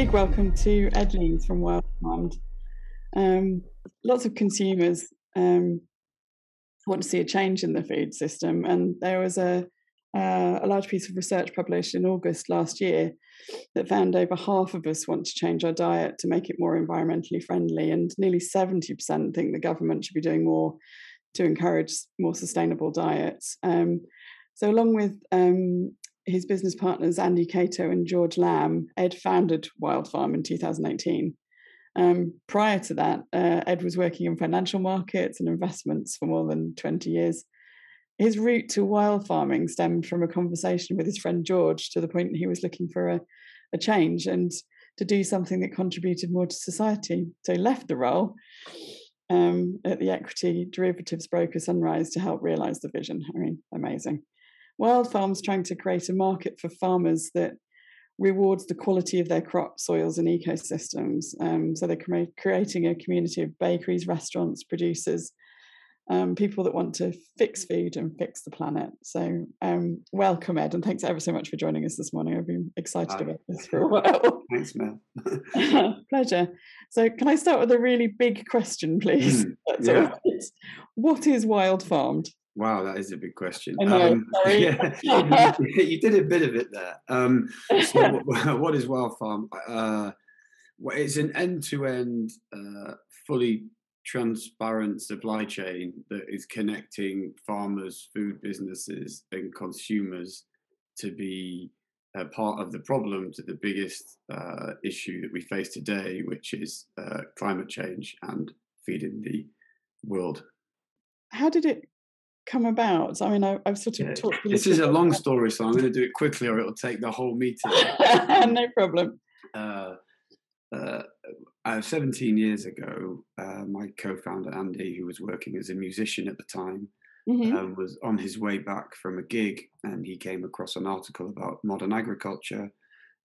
big welcome to Ed Lees from Farmed. Um, lots of consumers um, want to see a change in the food system, and there was a uh, a large piece of research published in August last year that found over half of us want to change our diet to make it more environmentally friendly, and nearly 70% think the government should be doing more to encourage more sustainable diets. Um, so, along with um, his business partners Andy Cato and George Lamb, Ed founded Wild Farm in 2018. Um, prior to that, uh, Ed was working in financial markets and investments for more than 20 years. His route to wild farming stemmed from a conversation with his friend George to the point he was looking for a, a change and to do something that contributed more to society. So he left the role um, at the equity derivatives broker Sunrise to help realize the vision. I mean, amazing. Wild Farm's trying to create a market for farmers that rewards the quality of their crop, soils, and ecosystems. Um, so they're creating a community of bakeries, restaurants, producers, um, people that want to fix food and fix the planet. So, um, welcome, Ed, and thanks ever so much for joining us this morning. I've been excited Hi. about this for a while. thanks, Mel. Pleasure. So, can I start with a really big question, please? Mm, yeah. What is wild farmed? Wow, that is a big question. Know, um, yeah, you did a bit of it there. Um, so what is Wild Farm? Uh, it's an end-to-end, uh, fully transparent supply chain that is connecting farmers, food businesses, and consumers to be a part of the problem to the biggest uh, issue that we face today, which is uh, climate change and feeding the world. How did it come about? I mean, I, have sort of yeah. talked. This is a long story, so I'm going to do it quickly, or it'll take the whole meeting. no problem. Uh, uh, uh, 17 years ago, uh, my co-founder Andy, who was working as a musician at the time, mm-hmm. um, was on his way back from a gig, and he came across an article about modern agriculture.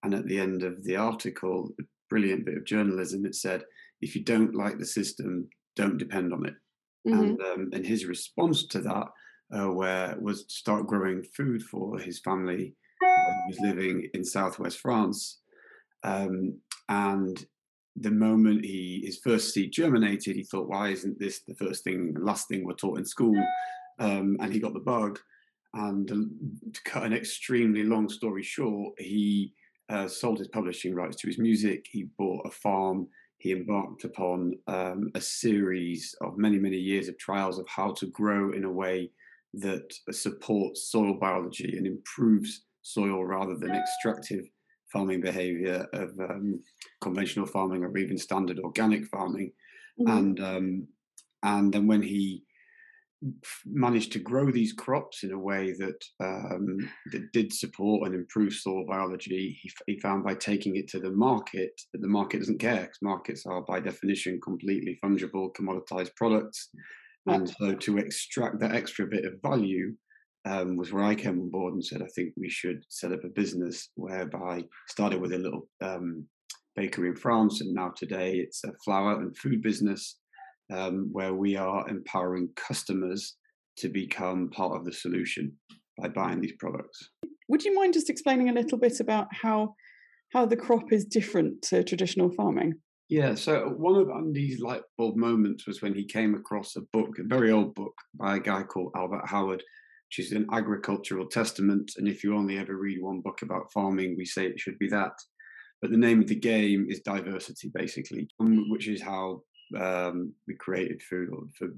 And at the end of the article, a brilliant bit of journalism, it said, "If you don't like the system, don't depend on it." Mm-hmm. And um, and his response to that, uh, where was to start growing food for his family when he was living in southwest France. Um, and the moment he his first seed germinated, he thought, "Why isn't this the first thing, last thing we're taught in school?" Um, and he got the bug. And to cut an extremely long story short, he uh, sold his publishing rights to his music. He bought a farm he embarked upon um, a series of many, many years of trials of how to grow in a way that supports soil biology and improves soil rather than extractive farming behavior of um, conventional farming or even standard organic farming. Mm-hmm. And um, and then when he managed to grow these crops in a way that um, that did support and improve soil biology. He, he, found by taking it to the market that the market doesn't care because markets are by definition completely fungible, commoditized products, and so to extract that extra bit of value um, was where I came on board and said I think we should set up a business whereby started with a little um, bakery in France and now today it's a flour and food business um, where we are empowering customers to become part of the solution by buying these products. Would you mind just explaining a little bit about how how the crop is different to traditional farming? Yeah, so one of Andy's light bulb moments was when he came across a book, a very old book by a guy called Albert Howard, which is an agricultural testament. And if you only ever read one book about farming, we say it should be that. But the name of the game is diversity, basically, which is how um, we created food for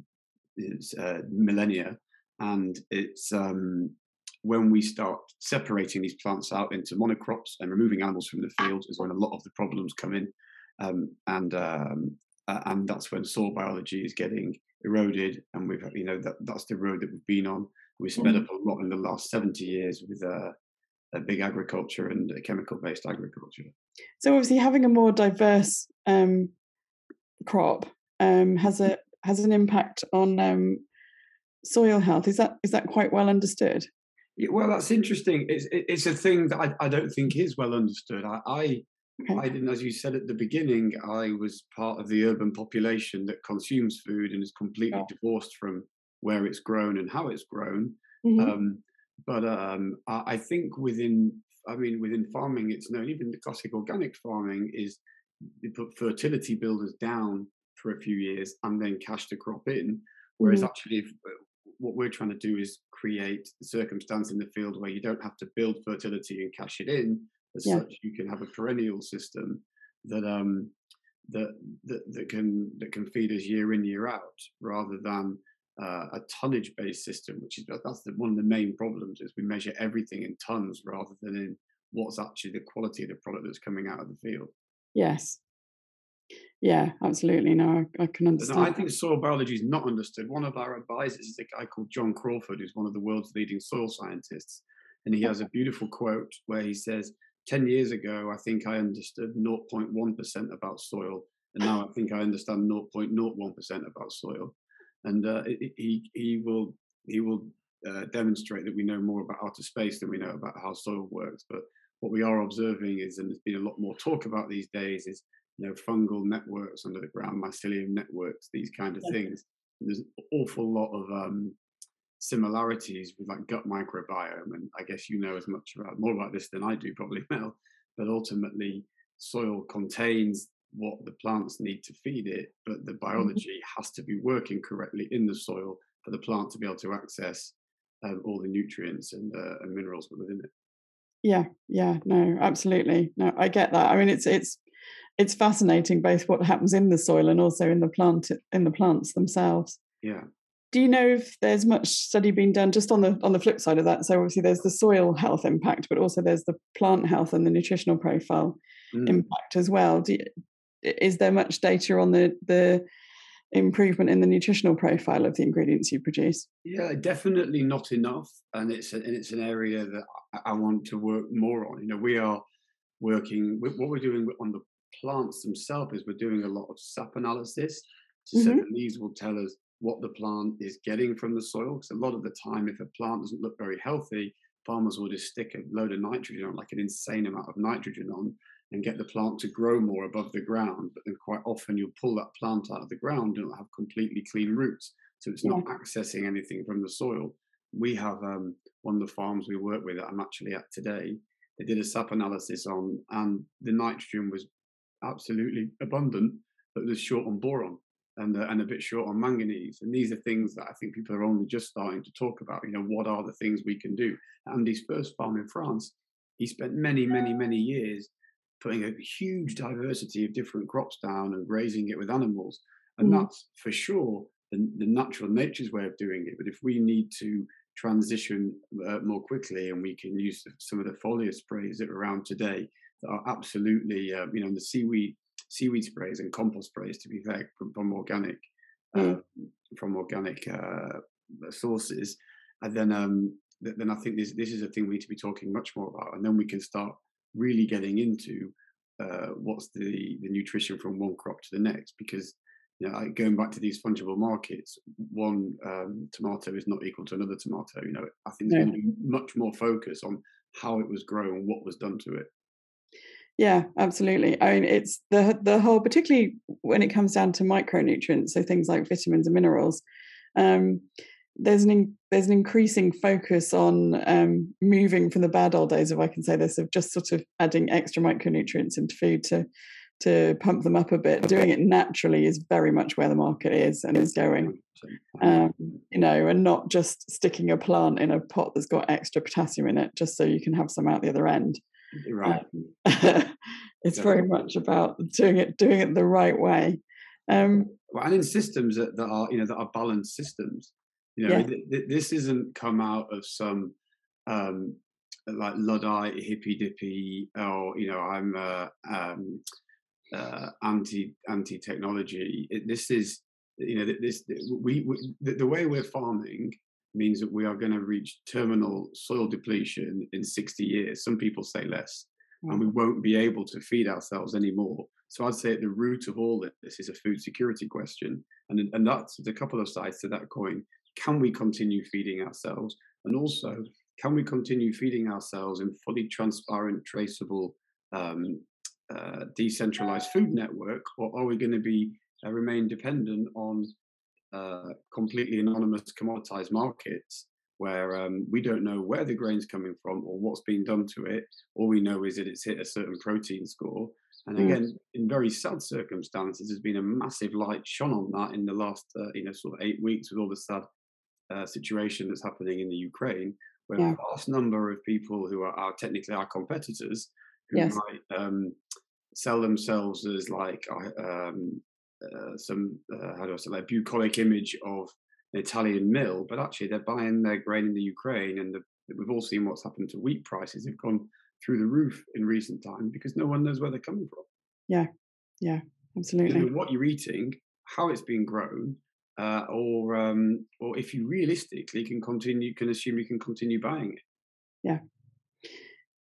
uh, millennia, and it's um, when we start separating these plants out into monocrops and removing animals from the fields is when a lot of the problems come in, um, and um, and that's when soil biology is getting eroded, and we've you know that that's the road that we've been on. We've sped mm. up a lot in the last seventy years with uh, a big agriculture and chemical based agriculture. So obviously having a more diverse um, crop um, has a has an impact on um, soil health. Is that is that quite well understood? Yeah, well, that's interesting. It's it's a thing that I, I don't think is well understood. I, I okay. I didn't, as you said at the beginning, I was part of the urban population that consumes food and is completely yeah. divorced from where it's grown and how it's grown. Mm-hmm. Um, but um, I, I think within I mean, within farming, it's known, even the classic organic farming is put fertility builders down for a few years and then cash the crop in. Whereas mm-hmm. actually, if, uh, what we're trying to do is create the circumstance in the field where you don't have to build fertility and cash it in. As yeah. such, you can have a perennial system that um, that, that that can that can feed us year in year out, rather than uh, a tonnage based system, which is that's the, one of the main problems is we measure everything in tons rather than in what's actually the quality of the product that's coming out of the field. Yes. Yeah, absolutely. No, I, I can understand. I think soil biology is not understood. One of our advisors is a guy called John Crawford, who's one of the world's leading soil scientists. And he has a beautiful quote where he says, 10 years ago, I think I understood 0.1% about soil. And now I think I understand 0.01% about soil and uh, he he will he will uh, demonstrate that we know more about outer space than we know about how soil works. But what we are observing is, and there's been a lot more talk about these days, is you know fungal networks under the ground, mycelium networks, these kind of yeah. things. And there's an awful lot of um, similarities with like gut microbiome, and I guess you know as much about more about this than I do, probably Mel. But ultimately, soil contains what the plants need to feed it, but the mm-hmm. biology has to be working correctly in the soil for the plant to be able to access um, all the nutrients and, uh, and minerals within it. Yeah, yeah, no, absolutely. No, I get that. I mean, it's it's it's fascinating both what happens in the soil and also in the plant in the plants themselves. Yeah. Do you know if there's much study being done just on the on the flip side of that? So obviously there's the soil health impact, but also there's the plant health and the nutritional profile mm. impact as well. Do you, is there much data on the the improvement in the nutritional profile of the ingredients you produce? Yeah, definitely not enough, and it's a, and it's an area that I want to work more on. You know, we are working what we're doing on the plants themselves is we're doing a lot of sap analysis. So mm-hmm. these will tell us what the plant is getting from the soil. Because a lot of the time, if a plant doesn't look very healthy, farmers will just stick a load of nitrogen on, like an insane amount of nitrogen on, and get the plant to grow more above the ground. But then quite often you'll pull that plant out of the ground and it'll have completely clean roots. So it's not accessing anything from the soil. We have um, one of the farms we work with that I'm actually at today. They did a sap analysis on, and the nitrogen was absolutely abundant, but it was short on boron and, uh, and a bit short on manganese. And these are things that I think people are only just starting to talk about. You know, what are the things we can do? Andy's first farm in France, he spent many, many, many years putting a huge diversity of different crops down and grazing it with animals. And mm that's for sure the, the, natural nature's way of doing it. But if we need to transition uh, more quickly and we can use some of the foliar sprays that are around today that are absolutely, uh, you know, the seaweed seaweed sprays and compost sprays to be fair from, from organic mm. uh, from organic uh, sources, and then um, then I think this this is a thing we need to be talking much more about, and then we can start really getting into uh, what's the the nutrition from one crop to the next because you know, going back to these fungible markets, one um, tomato is not equal to another tomato. You know, I think there's going to be much more focus on how it was grown, what was done to it. Yeah, absolutely. I mean, it's the the whole, particularly when it comes down to micronutrients, so things like vitamins and minerals. Um, there's an in, there's an increasing focus on um, moving from the bad old days, if I can say this, of just sort of adding extra micronutrients into food to to pump them up a bit. Doing it naturally is very much where the market is and is going. Um, you know, and not just sticking a plant in a pot that's got extra potassium in it just so you can have some out the other end. Right. Um, it's very much about doing it doing it the right way. Um, well, and in systems that, that are you know that are balanced systems you know, yeah. th- th- this isn't come out of some um, like luddite hippy dippy or you know I'm uh, um, uh, anti anti technology. This is you know this we, we the, the way we're farming means that we are going to reach terminal soil depletion in 60 years. Some people say less, mm. and we won't be able to feed ourselves anymore. So I'd say at the root of all this is a food security question, and and that's a couple of sides to that coin can we continue feeding ourselves? And also, can we continue feeding ourselves in fully transparent, traceable, um, uh, decentralized food network, or are we going to be uh, remain dependent on uh, completely anonymous commoditized markets where um, we don't know where the grain's coming from or what's being done to it. All we know is that it's hit a certain protein score. And mm. again, mm. in very sad circumstances, there's been a massive light shone on that in the last, uh, you know, sort of eight weeks with all the sad uh, situation that's happening in the Ukraine, where yeah. a vast number of people who are, are technically our competitors who yes. might um, sell themselves as like um, uh, some uh, how do I say like bucolic image of an Italian mill, but actually they're buying their grain in the Ukraine, and the, we've all seen what's happened to wheat prices. They've gone through the roof in recent time because no one knows where they're coming from. Yeah, yeah, absolutely. What you're eating, how it's being grown, uh, or um, or if you realistically can continue, can assume you can continue buying it. Yeah,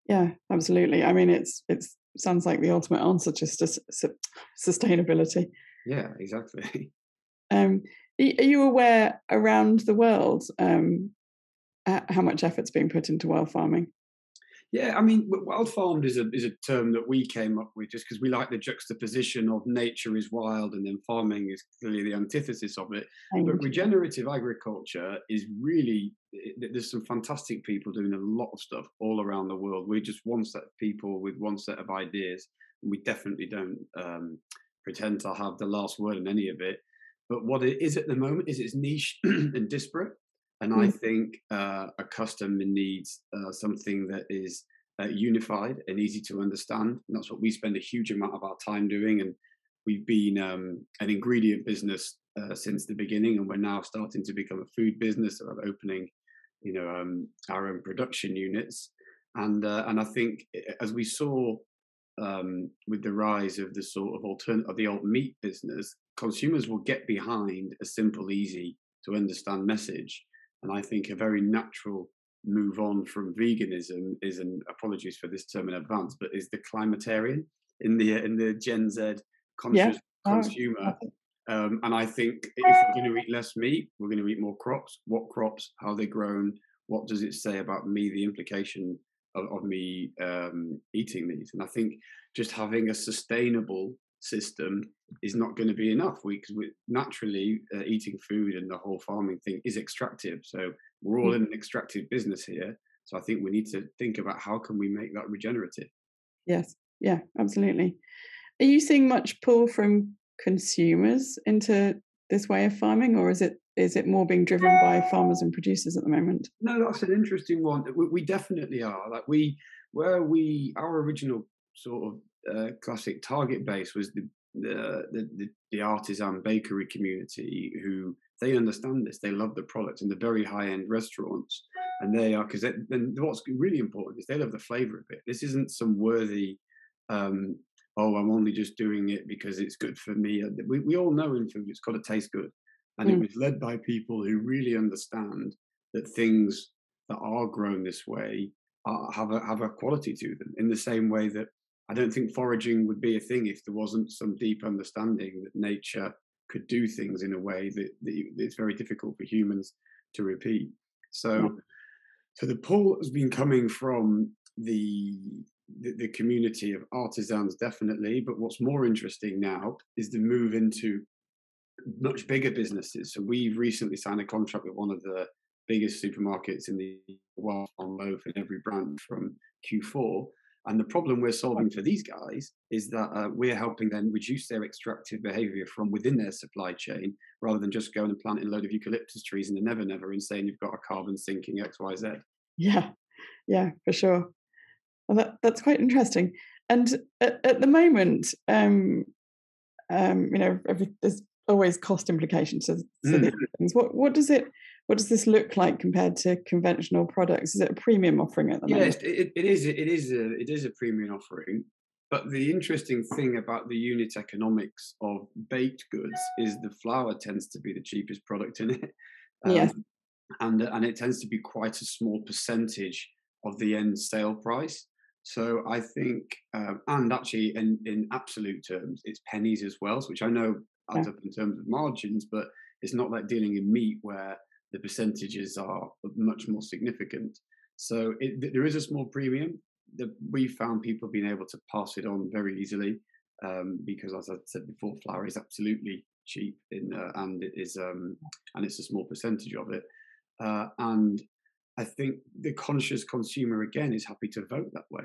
yeah, absolutely. I mean, it's it's sounds like the ultimate answer just to su- sustainability. Yeah, exactly. Um, are you aware around the world um, how much effort's being put into wild farming? Yeah, I mean, wild farmed is a is a term that we came up with just because we like the juxtaposition of nature is wild and then farming is clearly the antithesis of it. Thank but regenerative agriculture is really there's some fantastic people doing a lot of stuff all around the world. We're just one set of people with one set of ideas. And we definitely don't um, pretend to have the last word in any of it. But what it is at the moment is it's niche and disparate. And mm. I think uh, a customer needs uh, something that is uh, unified and easy to understand. And that's what we spend a huge amount of our time doing. And we've been um, an ingredient business uh, since the beginning, and we're now starting to become a food business. So we're opening, you know, um, our own production units. And uh, and I think as we saw um, with the rise of the sort of alternate of the alt meat business, consumers will get behind a simple, easy to understand message and I think a very natural move on from veganism is, and apologies for this term in advance, but is the climatarian in the in the Gen Z conscious yeah. consumer. Um, and I think if we're going to eat less meat, we're going to eat more crops. What crops? How they're grown? What does it say about me? The implication of, of me um, eating these. And I think just having a sustainable system is not going to be enough. Because we, naturally uh, eating food and the whole farming thing is extractive. So we're all mm. in an extractive business here. So i think we need to think about how can we make that regenerative. Yes. Yeah absolutely. Are you seeing much pull from consumers into this way of farming or is it is it more being driven by farmers and producers at the moment? No that's an interesting one. We, we definitely are. Like we where we our original sort of uh, classic target base was the, the the, the artisan bakery community who they understand this they love the product and the very high end restaurants and they are because then what's really important is they love the flavor of it this isn't some worthy um, oh i'm only just doing it because it's good for me uh, we, we all know in food it's got to taste good and mm. it was led by people who really understand that things that are grown this way are, have a have a quality to them in the same way that I don't think foraging would be a thing if there wasn't some deep understanding that nature could do things in a way that, that it's very difficult for humans to repeat. So, so the pull has been coming from the, the, the community of artisans, definitely. But what's more interesting now is the move into much bigger businesses. So we've recently signed a contract with one of the biggest supermarkets in the world on loaf in every brand from Q4 and the problem we're solving for these guys is that uh, we're helping them reduce their extractive behavior from within their supply chain rather than just going and planting a load of eucalyptus trees in the never never and saying you've got a carbon sinking XYZ. Yeah, yeah, for sure. Well, that, that's quite interesting. And at, at the moment, um, um, you know, every, there's always cost implications to, to mm. these things. What what does it what does this look like compared to conventional products? Is it a premium offering at the moment? Yes, it, it is. It is a it is a premium offering. But the interesting thing about the unit economics of baked goods is the flour tends to be the cheapest product in it. Um, yes. And and it tends to be quite a small percentage of the end sale price. So I think, um, and actually in, in absolute terms, it's pennies as well, which I know adds yeah. up in terms of margins, but it's not like dealing in meat where the percentages are much more significant. So it, there is a small premium that we found people being able to pass it on very easily um, because, as I said before, flour is absolutely cheap in uh, and it is um, and it's a small percentage of it. Uh, and I think the conscious consumer again is happy to vote that way.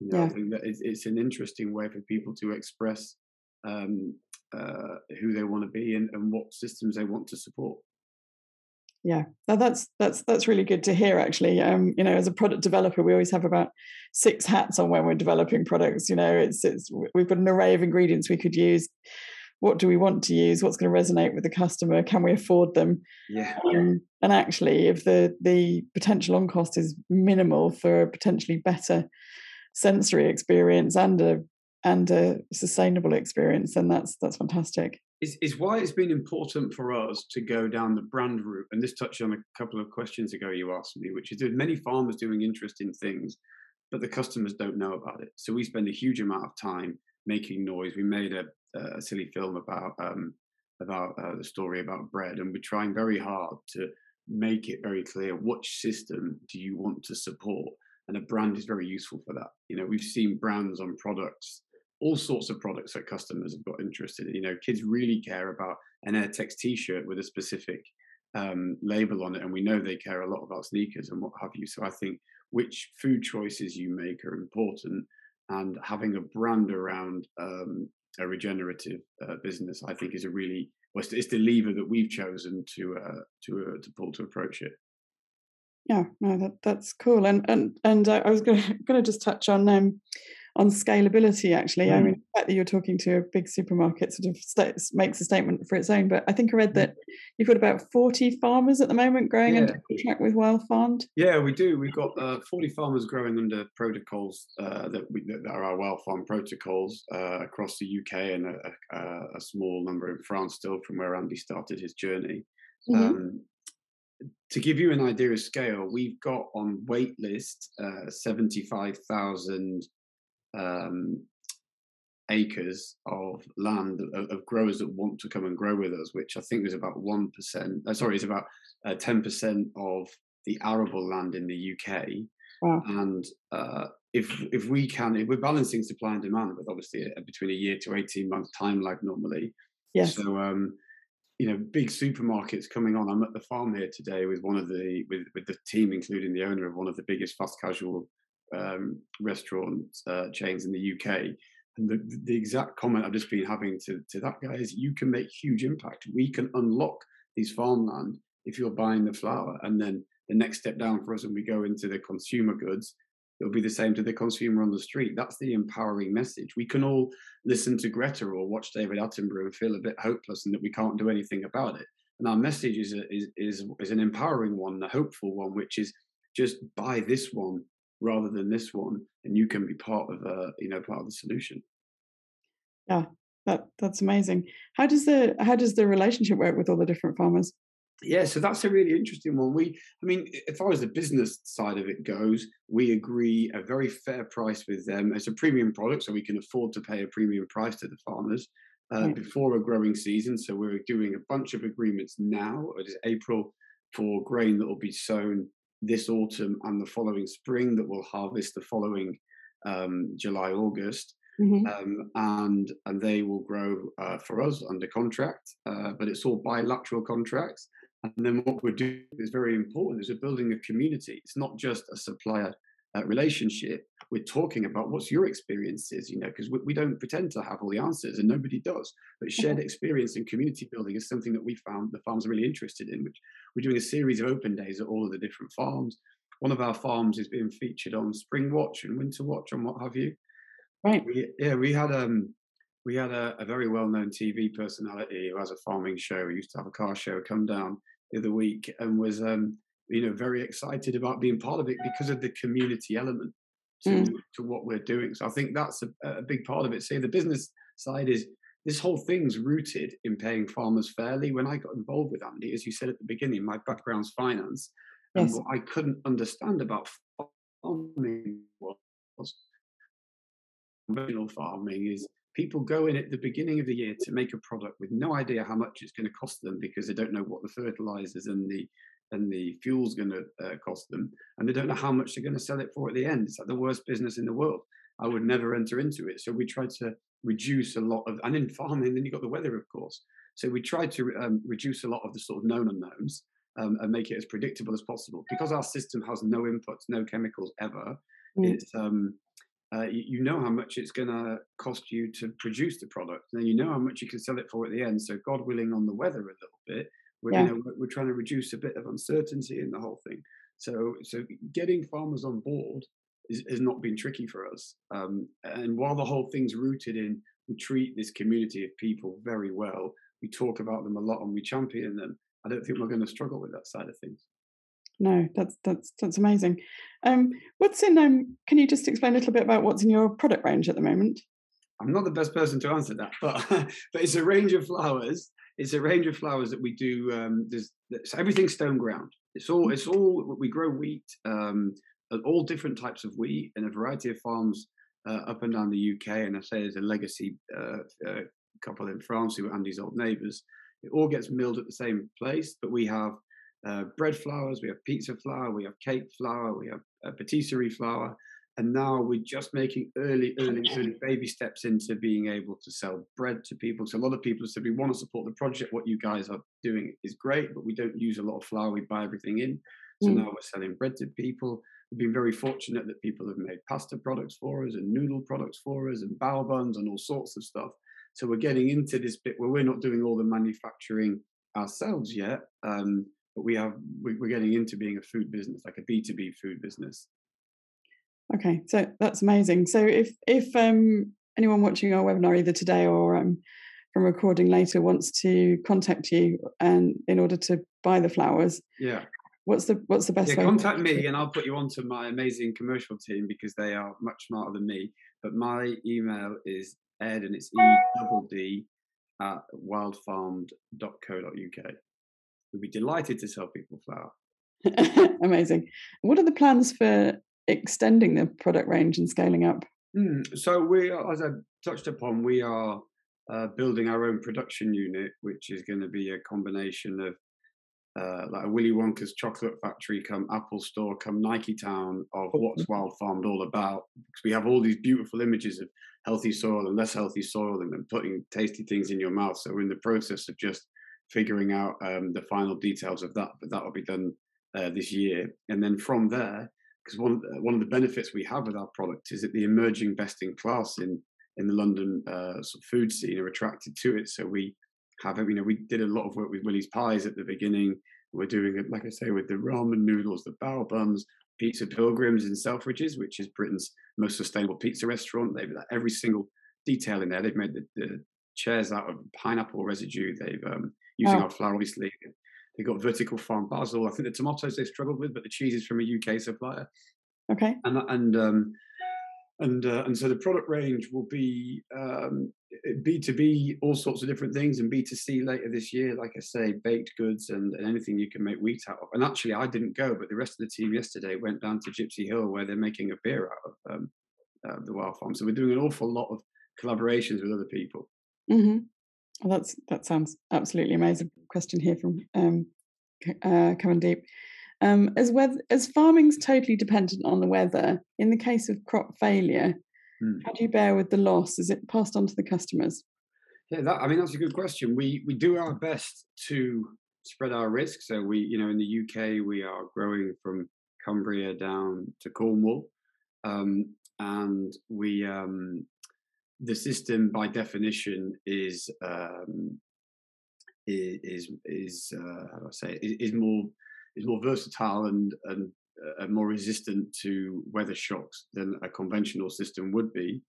You know, yeah. I think that it's, it's, an interesting way for people to express um, uh, who they want to be and, and what systems they want to support yeah. Now that's that's that's really good to hear actually. Um you know as a product developer we always have about six hats on when we're developing products you know? It's it's we've got an array of ingredients we could use. What do we want to use? What's going to resonate with the customer? Can we afford them? Yeah. Um, and actually if the the potential on cost is minimal for a potentially better sensory experience and a and a sustainable experience then that's that's fantastic is, is why it's been important for us to go down the brand route. And this touched on a couple of questions ago you asked me, which is many farmers doing interesting things, but the customers don't know about it. So we spend a huge amount of time making noise. We made a, a silly film about um, about uh, the story about bread, and we're trying very hard to make it very clear which system do you want to support. And a brand is very useful for that. You know, we've seen brands on products all sorts of products that customers have got interested in. You know, kids really care about an Airtex T-shirt with a specific um, label on it, and we know they care a lot about sneakers and what have you. So I think which food choices you make are important, and having a brand around um, a regenerative uh, business, I think, is a really well, it's the lever that we've chosen to uh, to uh, to pull to approach it. Yeah, no, that that's cool. And and and uh, I was going to just touch on um, on scalability actually mm. i mean the fact that you're talking to a big supermarket sort of states, makes a statement for its own but i think i read mm. that you've got about 40 farmers at the moment growing yeah. under contract with wild farmed yeah we do we've got uh, 40 farmers growing under protocols uh, that, we, that are our wild farm protocols uh, across the uk and a, a, a, small number in france still from where andy started his journey mm-hmm. um, to give you an idea of scale, we've got on wait list uh, 75,000 um, acres of land of, of, growers that want to come and grow with us, which I think is about one percent. Uh, sorry, it's about uh, ten uh, percent of the arable land in the UK. Wow. And uh, if if we can, if we're balancing supply and demand, with obviously a, between a year to eighteen month time lag normally. Yes. So um, you know, big supermarkets coming on. I'm at the farm here today with one of the with with the team, including the owner of one of the biggest fast casual um, restaurant uh, chains in the UK. And the, the exact comment I've just been having to, to that guy is you can make huge impact. We can unlock these farmland if you're buying the flour. And then the next step down for us when we go into the consumer goods, it'll be the same to the consumer on the street. That's the empowering message. We can all listen to Greta or watch David Attenborough and feel a bit hopeless and that we can't do anything about it. And our message is, a, is, is, is an empowering one, a hopeful one, which is just buy this one rather than this one and you can be part of a you know part of the solution. Yeah that that's amazing. How does the how does the relationship work with all the different farmers? Yeah so that's a really interesting one. We i mean as far as the business side of it goes we agree a very fair price with them. It's a premium product so we can afford to pay a premium price to the farmers uh, right. before a growing season. So we're doing a bunch of agreements now. It is april for grain that will be sown this autumn and the following spring that will harvest the following um, July, August. Mm-hmm. Um, and and they will grow uh, for us under contract, uh, but it's all bilateral contracts. And then what we're doing is very important: is we're building a community. It's not just a supplier uh, relationship, we're talking about what's your experiences, you know, because we, we, don't pretend to have all the answers and nobody does. But shared experience and community building is something that we found the farms are really interested in, which we're doing a series of open days at all of the different farms. One of our farms is being featured on Springwatch and Winterwatch and what have you. Right. We, yeah, we had um we had a, a very well known TV personality who has a farming show. He used to have a car show come down the other week and was um you know very excited about being part of it because of the community element to mm. to what we're doing so i think that's a, a big part of it see the business side is this whole thing's rooted in paying farmers fairly when i got involved with andy as you said at the beginning my background's finance yes. and what i couldn't understand about farming was conventional farming is people go in at the beginning of the year to make a product with no idea how much it's going to cost them because they don't know what the fertilizers and the and the fuel's going to uh, cost them, and they don't know how much they're going to sell it for at the end. It's like the worst business in the world. I would never enter into it. So we tried to reduce a lot of, and in farming, then you got the weather, of course. So we tried to um, reduce a lot of the sort of known unknowns um, and make it as predictable as possible. Because our system has no inputs, no chemicals ever, mm. it's um, uh, you, you, know how much it's going to cost you to produce the product, and you know how much you can sell it for at the end. So, God willing, on the weather a little bit, we're, yeah. you know, we're, we're trying to reduce a bit of uncertainty in the whole thing. So, so getting farmers on board is, has not been tricky for us. Um, and while the whole thing's rooted in we treat this community of people very well, we talk about them a lot and we champion them. I don't think we're going to struggle with that side of things. No, that's that's that's amazing. Um, what's in? Um, can you just explain a little bit about what's in your product range at the moment? I'm not the best person to answer that, but but it's a range of flowers. It's a range of flowers that we do. Um, there's, there's everything stone ground. It's all it's all we grow wheat, um, all different types of wheat, and a variety of farms uh, up and down the UK. And I say there's a legacy uh, uh, couple in France who are Andy's old neighbours. It all gets milled at the same place, but we have uh, bread flours, we have pizza flour, we have cake flour, we have uh, patisserie flour, and now we're just making early, early, early baby steps into being able to sell bread to people. So a lot of people have said we want to support the project. What you guys are doing is great, but we don't use a lot of flour. We buy everything in. So mm. now we're selling bread to people. We've been very fortunate that people have made pasta products for us and noodle products for us and bao buns and all sorts of stuff. So we're getting into this bit where we're not doing all the manufacturing ourselves yet, um, but we have we're getting into being a food business, like a B two B food business. Okay, so that's amazing. So if if um, anyone watching our webinar either today or um, from recording later wants to contact you and in order to buy the flowers, yeah, what's the what's the best yeah, way? Contact me and I'll put you onto my amazing commercial team because they are much smarter than me. But my email is ed and it's e double d at wildfarmed.co.uk. We'd be delighted to sell people flour. Amazing. What are the plans for extending the product range and scaling up? Mm, so we, are, as I touched upon, we are uh, building our own production unit, which is going to be a combination of uh, like a Willy Wonka's chocolate factory, come Apple Store, come Nike Town of what's Wild Farmed all about. Because we have all these beautiful images of healthy soil and less healthy soil, and then putting tasty things in your mouth. So we're in the process of just figuring out um, the final details of that, but that will be done uh, this year. And then from there, because one one of the benefits we have with our product is that the emerging best in class in in the London uh, sort of food scene are attracted to it. So we have you know we did a lot of work with Willie's Pies at the beginning. We're doing it, like I say, with the ramen noodles, the bao buns, Pizza Pilgrims in Selfridges, which is Britain's most sustainable pizza restaurant. They've got every single detail in there. They've made the, the chairs out of pineapple residue. They've um, using oh. our flour, obviously. They've got vertical farm basil. I think the tomatoes they struggled with, but the cheese is from a UK supplier. Okay. And and um, and uh, and so the product range will be um, B two B, all sorts of different things, and B two C later this year. Like I say, baked goods and, and anything you can make wheat out of. And actually, I didn't go, but the rest of the team yesterday went down to Gipsy Hill where they're making a beer out of um, uh, the wild farm. So we're doing an awful lot of collaborations with other people. Mm-hmm. Well, that's that sounds absolutely amazing. Question here from um, uh. Um, as weather, as farming's totally dependent on the weather, in the case of crop failure, hmm. how do you bear with the loss? Is it passed on to the customers? Yeah, that, I mean that's a good question. We we do our best to spread our risk. So we, you know, in the UK, we are growing from Cumbria down to Cornwall, um, and we um, the system by definition is um, is is uh, how do I say is, is more is more versatile and and uh, more resistant to weather shocks than a conventional system would be.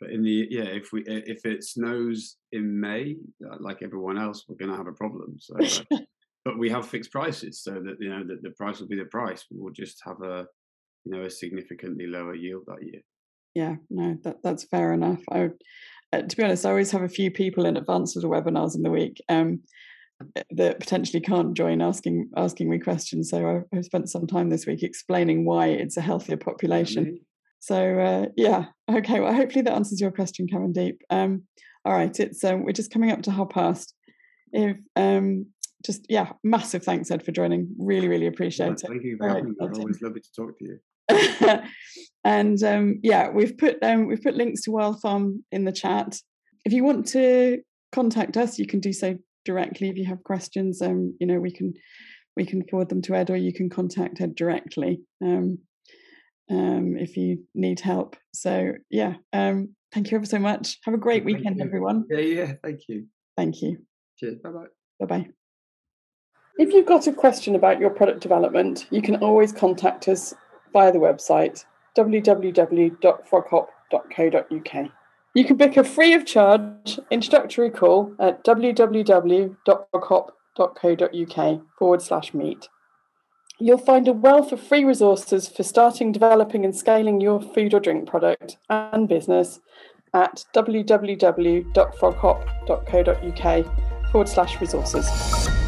But in the yeah, if we if it snows in May, uh, like everyone else, we're going to have a problem. So, uh, but we have fixed prices, so that you know that the price will be the price. We'll just have a you know a significantly lower yield that year yeah no that that's fair enough. I would, uh, to be honest i always have a few people in advance of the webinars in the week um, that potentially can't join asking asking me questions so I, have spent some time this week explaining why it's a healthier population. Mm-hmm. so uh, yeah okay well hopefully that answers your question Kevin Deep. Um, all right it's um, we're just coming up to half past. If um, just yeah massive thanks ed for joining. Really really appreciate it. thank you for having me always lovely to talk to you and um, yeah, we've put um, we've put links to Wild Farm in the chat. If you want to contact us, you can do so directly. If you have questions, um, you know we can we can forward them to Ed, or you can contact Ed directly um, um, if you need help. So yeah, um, thank you ever so much. Have a great thank weekend, you. everyone. Yeah, yeah, thank you. Thank you. Cheers. Bye bye. Bye bye. If you've got a question about your product development, you can always contact us via the website www.froghop.co.uk. You can book a free of charge introductory call at www.froghop.co.uk forward slash meet. You'll find a wealth of free resources for starting, developing, and scaling your food or drink product and business at www.froghop.co.uk forward slash resources.